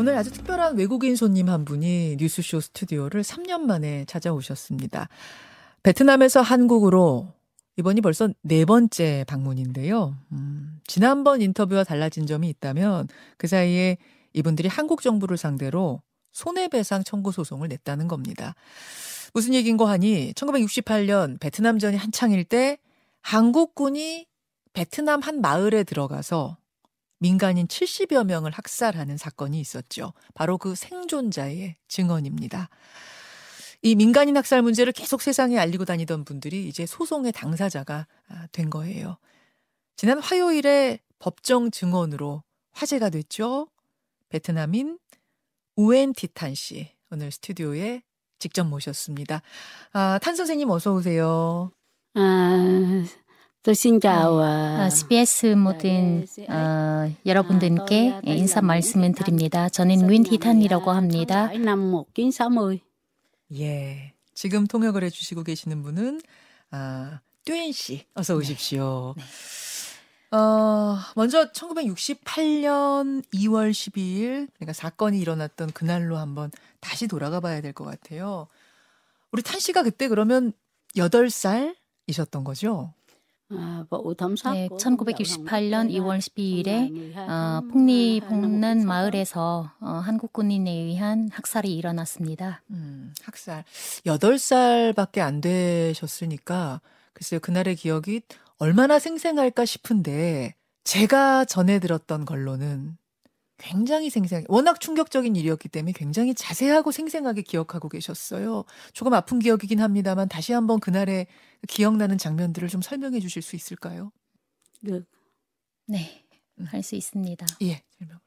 오늘 아주 특별한 외국인 손님 한 분이 뉴스쇼 스튜디오를 3년 만에 찾아오셨습니다. 베트남에서 한국으로 이번이 벌써 네 번째 방문인데요. 음, 지난번 인터뷰와 달라진 점이 있다면 그 사이에 이분들이 한국 정부를 상대로 손해배상 청구 소송을 냈다는 겁니다. 무슨 얘기인고 하니 1968년 베트남전이 한창일 때 한국군이 베트남 한 마을에 들어가서 민간인 70여 명을 학살하는 사건이 있었죠. 바로 그 생존자의 증언입니다. 이 민간인 학살 문제를 계속 세상에 알리고 다니던 분들이 이제 소송의 당사자가 아, 된 거예요. 지난 화요일에 법정 증언으로 화제가 됐죠. 베트남인 우엔 티탄 씨 오늘 스튜디오에 직접 모셨습니다. 아, 탄 선생님 어서 오세요. 아, 또 신자와 어, CBS 모든 어, 여러분들께 인사 말씀을 드립니다. 저는 윈티탄이라고 합니다. năm 1960. 예. 지금 통역을 해주시고 계시는 분은 아, 뚜엔 씨 어서 오십시오. 어, 먼저 1968년 2월 12일 그러니까 사건이 일어났던 그날로 한번 다시 돌아가 봐야 될 것 같아요. 우리 탄 씨가 그때 그러면 8살이셨던 거죠? 네, của 1968년 2월 12일에 어, 폭리 복는 마을에서 어, 한국 군인에 의한 학살이 일어났습니다. 음, 학살. 8살밖에 안 되셨으니까 글쎄요. 그날의 기억이 얼마나 생생할까 싶은데 제가 전해 들었던 걸로는 굉장히 생생, 워낙 충격적인 일이었기 때문에 굉장히 자세하고 생생하게 기억하고 계셨어요. 조금 아픈 기억이긴 합니다만 다시 한번 그날의 기억나는 장면들을 좀 설명해 주실 수 있을까요? được. 네, 할 수 있습니다. 예, 설명.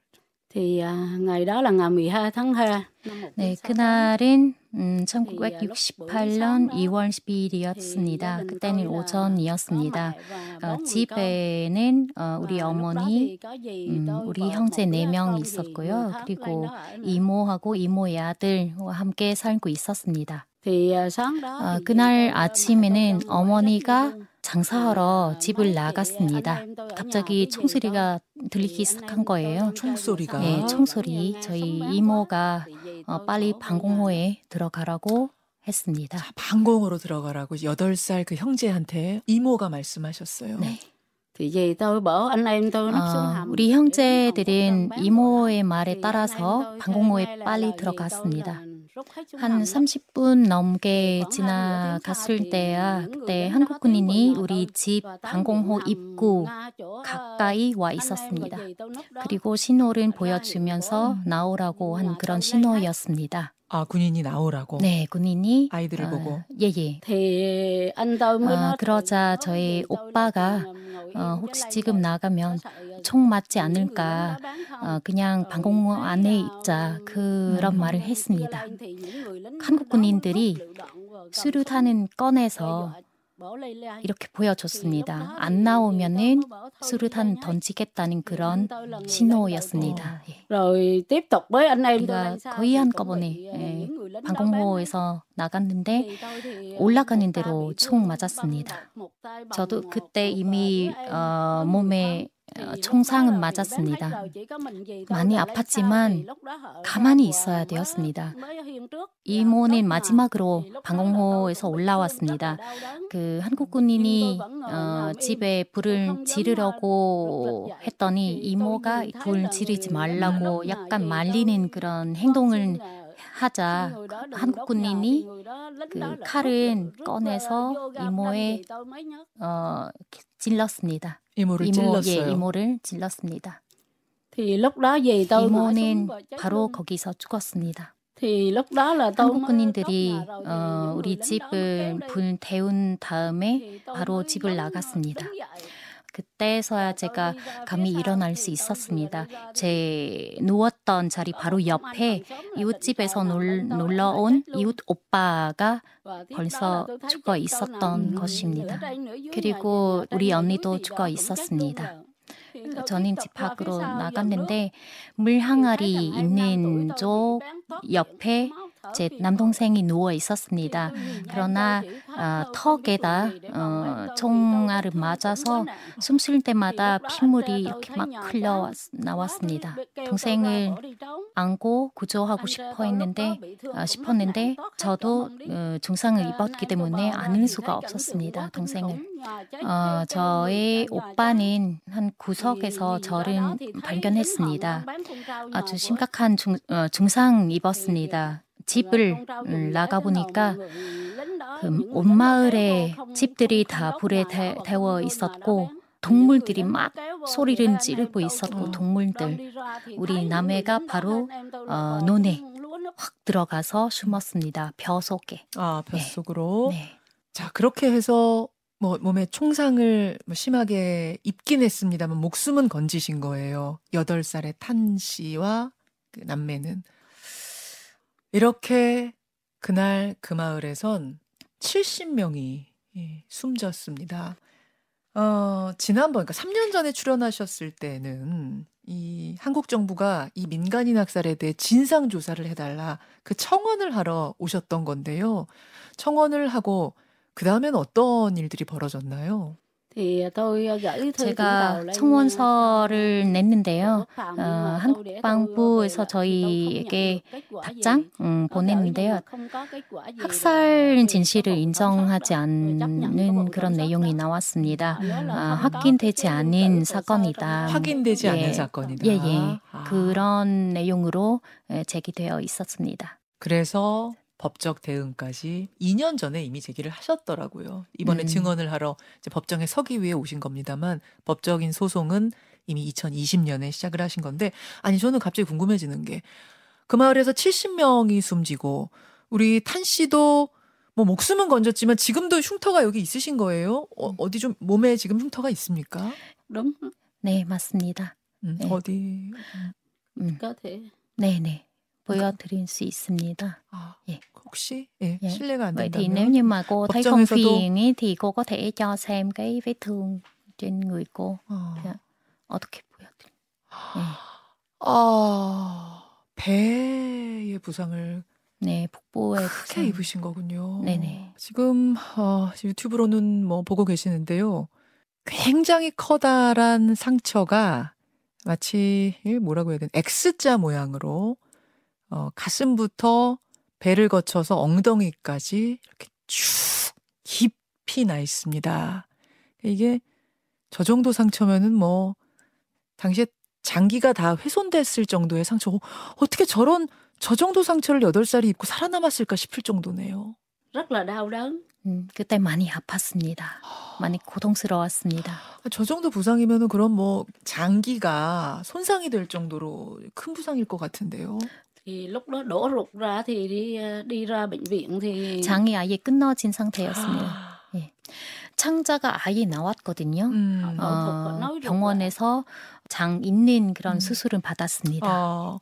Thì ngày đó là ngày 12 tháng 2 năm 네, 1968. 그날은 음, 1968년 2월 12일이었습니다. 그때는 오전이었습니다. 어, 집에는 어, 우리 어머니, 음, 우리 형제 네명 있었고요. 그리고 이모하고 이모의 아들과 함께 살고 있었습니다. 어, 그날 아침에는 어머니가 장사하러 집을 나갔습니다. 갑자기 총소리가 들리기 시작한 거예요. 총소리가. 예, 총소리. 저희 이모가 어, 빨리. 방공호에 들어가라고 했습니다. 자, 방공으로 들어가라고 8살 그 형제한테 이모가 말씀하셨어요. 네. 어, 우리 형제들은 이모의 말에 따라서 방공호에 빨리 들어갔습니다. 한 hầm đó. 30분 넘게 지나갔을 때야 그때 한국 군인이 우리 집 방공호 입구 가까이 와 있었습니다. 그리고 신호를 보여주면서 나오라고 한 그런 신호였습니다. 아, 군인이 나오라고. 네, 군인이 아이들을 어, 보고. 예예. thì anh tôi mới 아, nói 그러자 저희 오빠가 어, 혹시 지금 나가면 총 맞지 않을까 어, 그냥 방공호 안에 있자 그런 말을 했습니다. 한국 군인들이 수류탄은 꺼내서 이렇게 보여줬습니다. 안 나오면은 수류탄 던지겠다는 그런 신호였습니다. 예. 우리가 거의 한꺼번에 예, 방공호에서 나갔는데 올라가는 대로 총 맞았습니다. 저도 그때 이미 어, 몸에 어, 총상은 맞았습니다. 많이 아팠지만 가만히 있어야 되었습니다. 이모는 마지막으로 방공호에서 올라왔습니다. 그 한국 군인이 어, 집에 불을 지르려고. 했더니 이모가 불 지르지 말라고 약간 말리는 그런 행동을 하자 한국 군인이 그 rút 꺼내서 이모의. 어, 찔렀습니다. 이모를 이모, 찔렀어요. 예, 이모를 찔렀습니다. 이모는 바로. 거기서 죽었습니다. 한국 군인들이 어, 우리 집을. 불 태운 다음에 바로 집을 나갔습니다. 그때서야 제가 감이 일어날 수 있었습니다. 제 누웠던 자리 바로 옆에 이웃집에서 놀, 놀러 온 이웃 오빠가 벌써 죽어 있었던 것입니다. 그리고 우리 언니도 죽어 있었습니다. 저는 집 밖으로 나갔는데 물 항아리 있는 쪽 옆에 제 남동생이 누워 있었습니다. 그러나 어, 턱에다 어, 총알을 맞아서 숨 쉴 때마다 핏물이 이렇게 막 흘러 나왔습니다. 동생을 안고 구조하고 싶어 했는데 어, 싶었는데 저도 어, 중상을 입었기 때문에 안을 수가 없었습니다. 동생을. 어, 저의 오빠는 한 구석에서 저를 발견했습니다. 아주 심각한 중, 어, 중상 입었습니다. 집을 음, 나가 보니까 그 온 마을의 집들이 다 불에 태, 태워 있었고 동물들이 막 소리를 지르고 있었고 동물들 우리 남해가 바로 어, 논에 확 들어가서 숨었습니다. 벼 속에. 아, 벼 속으로. 네. 네. 자, 그렇게 해서 뭐 몸에 총상을 뭐 심하게 입긴 했습니다만 목숨은 건지신 거예요. 8살의 탄 씨와 그 남매는 이렇게 그날 그 마을에선 70명이 예, 숨졌습니다. 어, 지난번, 그러니까 3년 전에 출연하셨을 때는 이 한국 정부가 이 민간인 학살에 대해 진상 조사를 해달라 그 청원을 하러 오셨던 건데요. 청원을 하고 그 다음엔 어떤 일들이 벌어졌나요? 제가 청원서를 냈는데요. 어, 한국방부에서 저희에게 답장 음, 보냈는데요. 학살 진실을 인정하지 않는 그런 내용이 나왔습니다. 아, 확인되지 않은 사건이다. 확인되지 않은 예. 사건이다. 예, 예. 아. 그런 내용으로 제기되어 있었습니다. 그래서 법적 대응까지 2년 전에 이미 제기를 하셨더라고요. 이번에 음. 증언을 하러 이제 법정에 서기 위해 오신 겁니다만 법적인 소송은 이미 2020년에 시작을 하신 건데 아니 저는 갑자기 궁금해지는 게 그 마을에서 70명이 숨지고 우리 탄 씨도 뭐 목숨은 건졌지만 지금도 흉터가 여기 있으신 거예요? 어, 음. 어디 좀 몸에 지금 흉터가 있습니까? 네 맞습니다. 음, 네. 어디? 음. 네 네. 보여드릴 수 있습니다. 아, 예. 혹시 예, 예. 실례가 안 된다면 Vậy thì nếu như mà cô thấy không phiền ấy thì cô có thể cho xem cái vết thương trên người cô. 어. 자, 어떻게 보여드려? 예. 아, 배의 부상을 네, 복부에 크게 부상. 입으신 거군요. 네네. 지금 어, 유튜브로는 뭐 보고 계시는데요. 굉장히 커다란 상처가 마치 뭐라고 해야 되나 X자 모양으로 어, 가슴부터 배를 거쳐서 엉덩이까지 이렇게 쭉 깊이 나 있습니다. 이게 저 정도 상처면은 뭐 당시에 장기가 다 훼손됐을 정도의 상처. 어, 어떻게 저런 저 정도 상처를 8살이 입고 살아남았을까 싶을 정도네요. 음, 그때 많이 아팠습니다. 많이 고통스러웠습니다. 아, 저 정도 부상이면은 그럼 뭐 장기가 손상이 될 정도로 큰 부상일 것 같은데요. Thì lúc đó đổ ruột ra thì đi đi ra bệnh viện thì 장이 아예 끊어진 상태였습니다. 예. 창자가 아예 나왔거든요. 음. 어, 병원에서 장 있는 그런 음. 수술을 받았습니다. 어.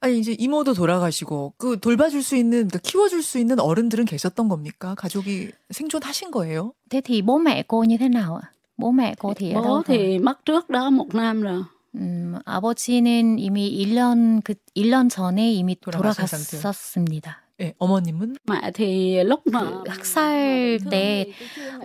아니 이제 이모도 돌아가시고 그 돌봐줄 수 있는 그 키워줄 수 있는 어른들은 계셨던 겁니까? 가족이 생존하신 거예요? Thế thì bố mẹ cô như thế nào ạ? Bố mẹ cô thì ở đâu? Bố thì mất trước đó một năm rồi. 음, 아버지는 이미 1년 그 1년 전에 이미 돌아갔었습니다. 네, 어머님은 그 학살 때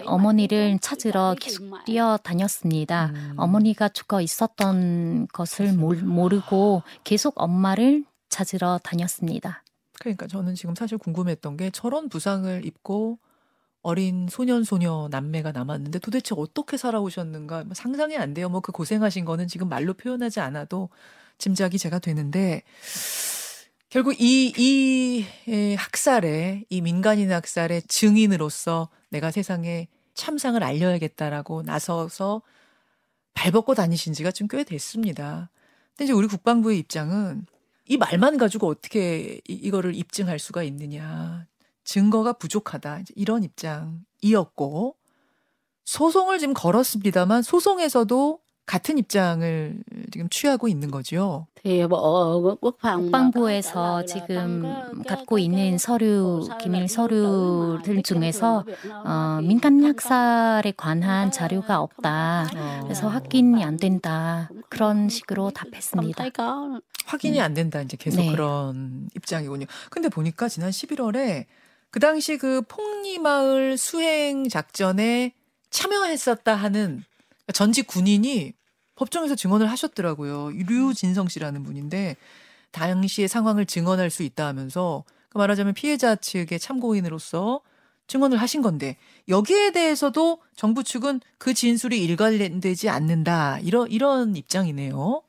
어머니를 찾으러 계속 뛰어다녔습니다. 음. 어머니가 죽어 있었던 것을 모르고 계속 엄마를 찾으러 다녔습니다. 그러니까 저는 지금 사실 궁금했던 게 저런 부상을 입고 어린 소년 소녀 남매가 남았는데 도대체 어떻게 살아오셨는가 뭐 상상이 안 돼요. 뭐 그 고생하신 거는 지금 말로 표현하지 않아도 짐작이 제가 되는데 결국 이, 이 학살에, 이 민간인 학살의 증인으로서 내가 세상에 참상을 알려야겠다라고 나서서 발벗고 다니신 지가 좀 꽤 됐습니다. 근데 이제 우리 국방부의 입장은 이 말만 가지고 어떻게 이, 이거를 입증할 수가 있느냐. 증거가 부족하다. 이런 입장이었고, 소송을 지금 걸었습니다만, 소송에서도 같은 입장을 지금 취하고 있는 거죠. 국방부에서 지금 갖고 있는 서류, 기밀 서류들 중에서 어, 민간 학살에 관한 자료가 없다. 어. 그래서 확인이 안 된다. 그런 식으로 답했습니다. 확인이 안 된다. 이제 계속 네. 그런 입장이군요. 근데 보니까 지난 11월에 그 당시 그 폭리마을 수행 작전에 참여했었다 하는 전직 군인이 법정에서 증언을 하셨더라고요. 류진성 씨라는 분인데 당시의 상황을 증언할 수 있다 하면서 그 말하자면 피해자 측의 참고인으로서 증언을 하신 건데 여기에 대해서도 정부 측은 그 진술이 일관되지 않는다 이런 이런 입장이네요.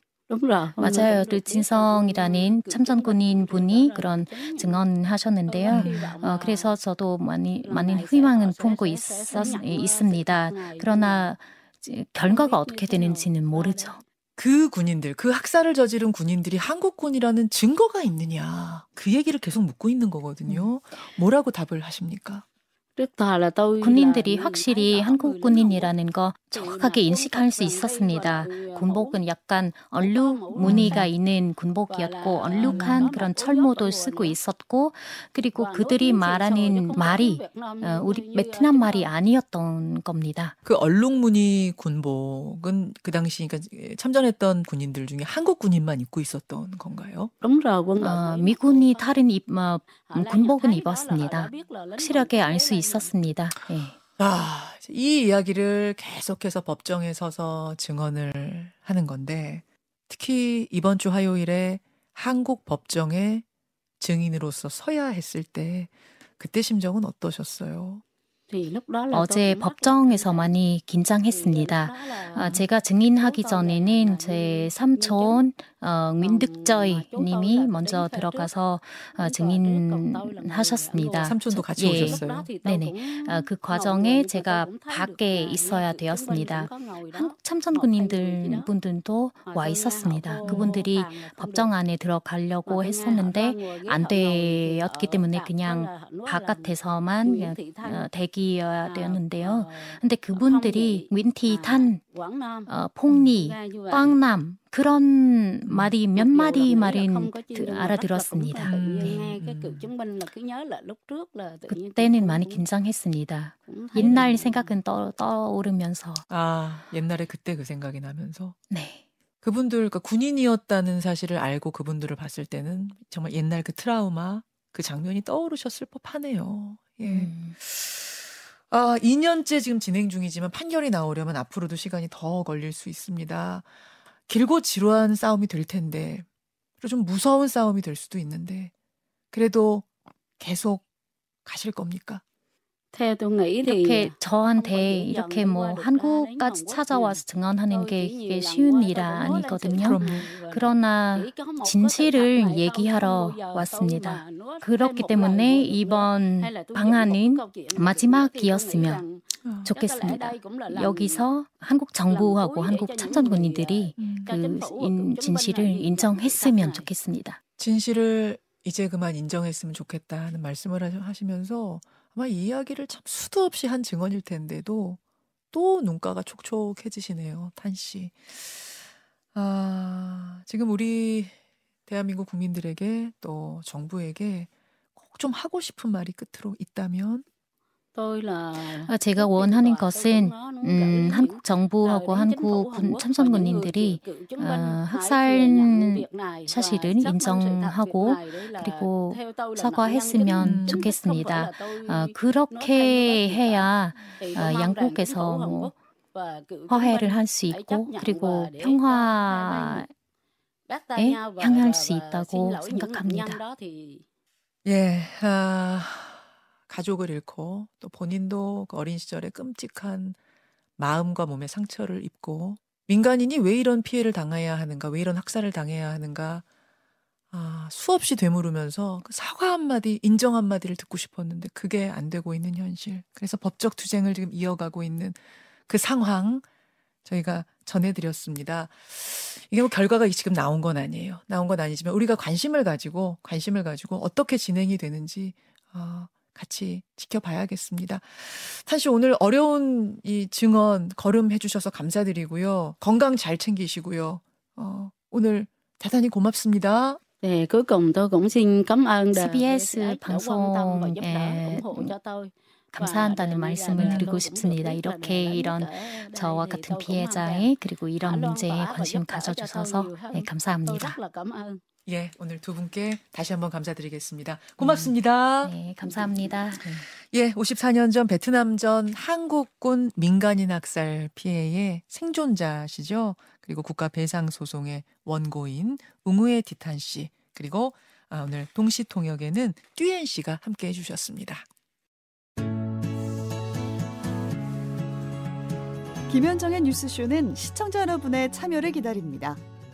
맞아요. 류진성이라는 참전군인 분이 그런 증언하셨는데요. 어, 그래서 저도 많이 많은 희망은 품고 있었, 있습니다. 그러나 결과가 어떻게 되는지는 모르죠. 그 군인들, 그 학살을 저지른 군인들이 한국군이라는 증거가 있느냐. 그 얘기를 계속 묻고 있는 거거든요. 뭐라고 답을 하십니까? 군인들이 확실히 한국 군인이라는 거 정확하게 인식할 수 있었습니다. 군복은 약간 얼룩 무늬가 있는 군복이었고 얼룩한 그런 철모도 쓰고 있었고 그리고 그들이 말하는 말이 어, 우리 베트남 말이 아니었던 겁니다. 그 얼룩 무늬 군복은 그 당시 그러니까 참전했던 군인들 중에 한국 군인만 입고 있었던 건가요? 어. 미군이 다른 입, 어, 군복은 입었습니다. 확실하게 알 수 있었습니다. 예. 아, 이 이야기를 계속해서 법정에 서서 증언을 하는 건데, 특히 이번 주 화요일에 한국 법정에 증인으로서 서야 했을 때, 그때 심정은 어떠셨어요? Tôi 어제 법정에서 많이 긴장했습니다. là 아, 제가 증인하기 전에는 제 삼촌 어, 민득저이 님이 먼저 들어가서 어, 증인하셨습니다. 삼촌도 같이 예. 오셨어요? 네네. 아, 그 과정에 제가 밖에 있어야 되었습니다. 한국 참전군인들 분들도 와 있었습니다. 그분들이 법정 안에 들어가려고 했었는데 안 되었기 때문에 그냥 바깥에서만 그냥, 어, 대기 여야 되었는데요. 근데 그분들이 윈티 탄, 어, 폭리, 꽝남 그런 말이 몇 마디 드- 알아들었습니다. 음. 그때는 많이 긴장했습니다. 옛날 생각은 떠, 떠오르면서 아, 옛날에 그때 그 생각이 나면서. 네. 그분들, 그러니까 군인이었다는 사실을 알고 그분들을 봤을 때는 정말 옛날 그 트라우마, 그 장면이 떠오르셨을 법하네요. 예. 음. 아, 2년째 지금 진행 중이지만 판결이 나오려면 앞으로도 시간이 더 걸릴 수 있습니다. 길고 지루한 싸움이 될 텐데, 그리고 좀 무서운 싸움이 될 수도 있는데, 그래도 계속 가실 겁니까? 이렇게 저한테 이렇게 뭐 한국까지 찾아와서 증언하는 게 이게 쉬운 일 아니거든요. 그러나 진실을 얘기하러 왔습니다. 그렇기 때문에 이번 방안은 마지막이었으면 좋겠습니다. 여기서 한국 정부하고 한국 참전군인들이 음. 그 인- 진실을 인정했으면 좋겠습니다. 진실을 이제 그만 인정했으면 좋겠다는 말씀을 하- 하시면서 아마 이 이야기를 참 수도 없이 한 증언일 텐데도 또 눈가가 촉촉해지시네요, 탄 씨. 아, 지금 우리 대한민국 국민들에게 또 정부에게 꼭 좀 하고 싶은 말이 끝으로 있다면 아, 제가 원하는 것은 음, 한국 정부하고 한국 군, 참전군인들이 어, 학살 사실을 인정하고 그리고 사과했으면 음. 좋겠습니다. 어, 그렇게 해야 어, 양국에서 뭐 화해를 할 수 있고 그리고 평화에 향할 수 있다고 생각합니다. 예, 아, 가족을 잃고 또 본인도 그 어린 시절에 끔찍한 마음과 몸의 상처를 입고 민간인이 왜 이런 피해를 당해야 하는가, 왜 이런 학살을 당해야 하는가, 아, 수없이 되물으면서 그 사과 한마디, 인정 한마디를 듣고 싶었는데 그게 안 되고 있는 현실. 그래서 법적 투쟁을 지금 이어가고 있는 그 상황 저희가 전해드렸습니다. 이게 뭐 결과가 지금 나온 건 아니에요. 나온 건 아니지만 우리가 관심을 가지고 관심을 가지고 어떻게 진행이 되는지 어, 같이 지켜봐야겠습니다. 탄씨 오늘 어려운 이 증언 걸음해 주셔서 감사드리고요. 건강 잘 챙기시고요. 어, 오늘 대단히 고맙습니다. 네, cuối cùng tôi cũng xin cảm ơn CBS 방송에 감사한다는 말씀을 드리고 싶습니다. 이렇게 이런 저와 같은 피해자의 그리고 이런 문제에 관심 가져주셔서 네, 감사합니다. 예, 오늘 두 분께 다시 한번 감사드리겠습니다. 고맙습니다. 음, 네, 감사합니다. 예, 54년 전 베트남전 한국군 민간인 학살 피해의 생존자시죠. 그리고 국가 배상 소송의 원고인 웅우의 디탄 씨 그리고 아, 오늘 동시 통역에는 듀엔 씨가 함께 해주셨습니다. 김현정의 뉴스쇼는 시청자 여러분의 참여를 기다립니다.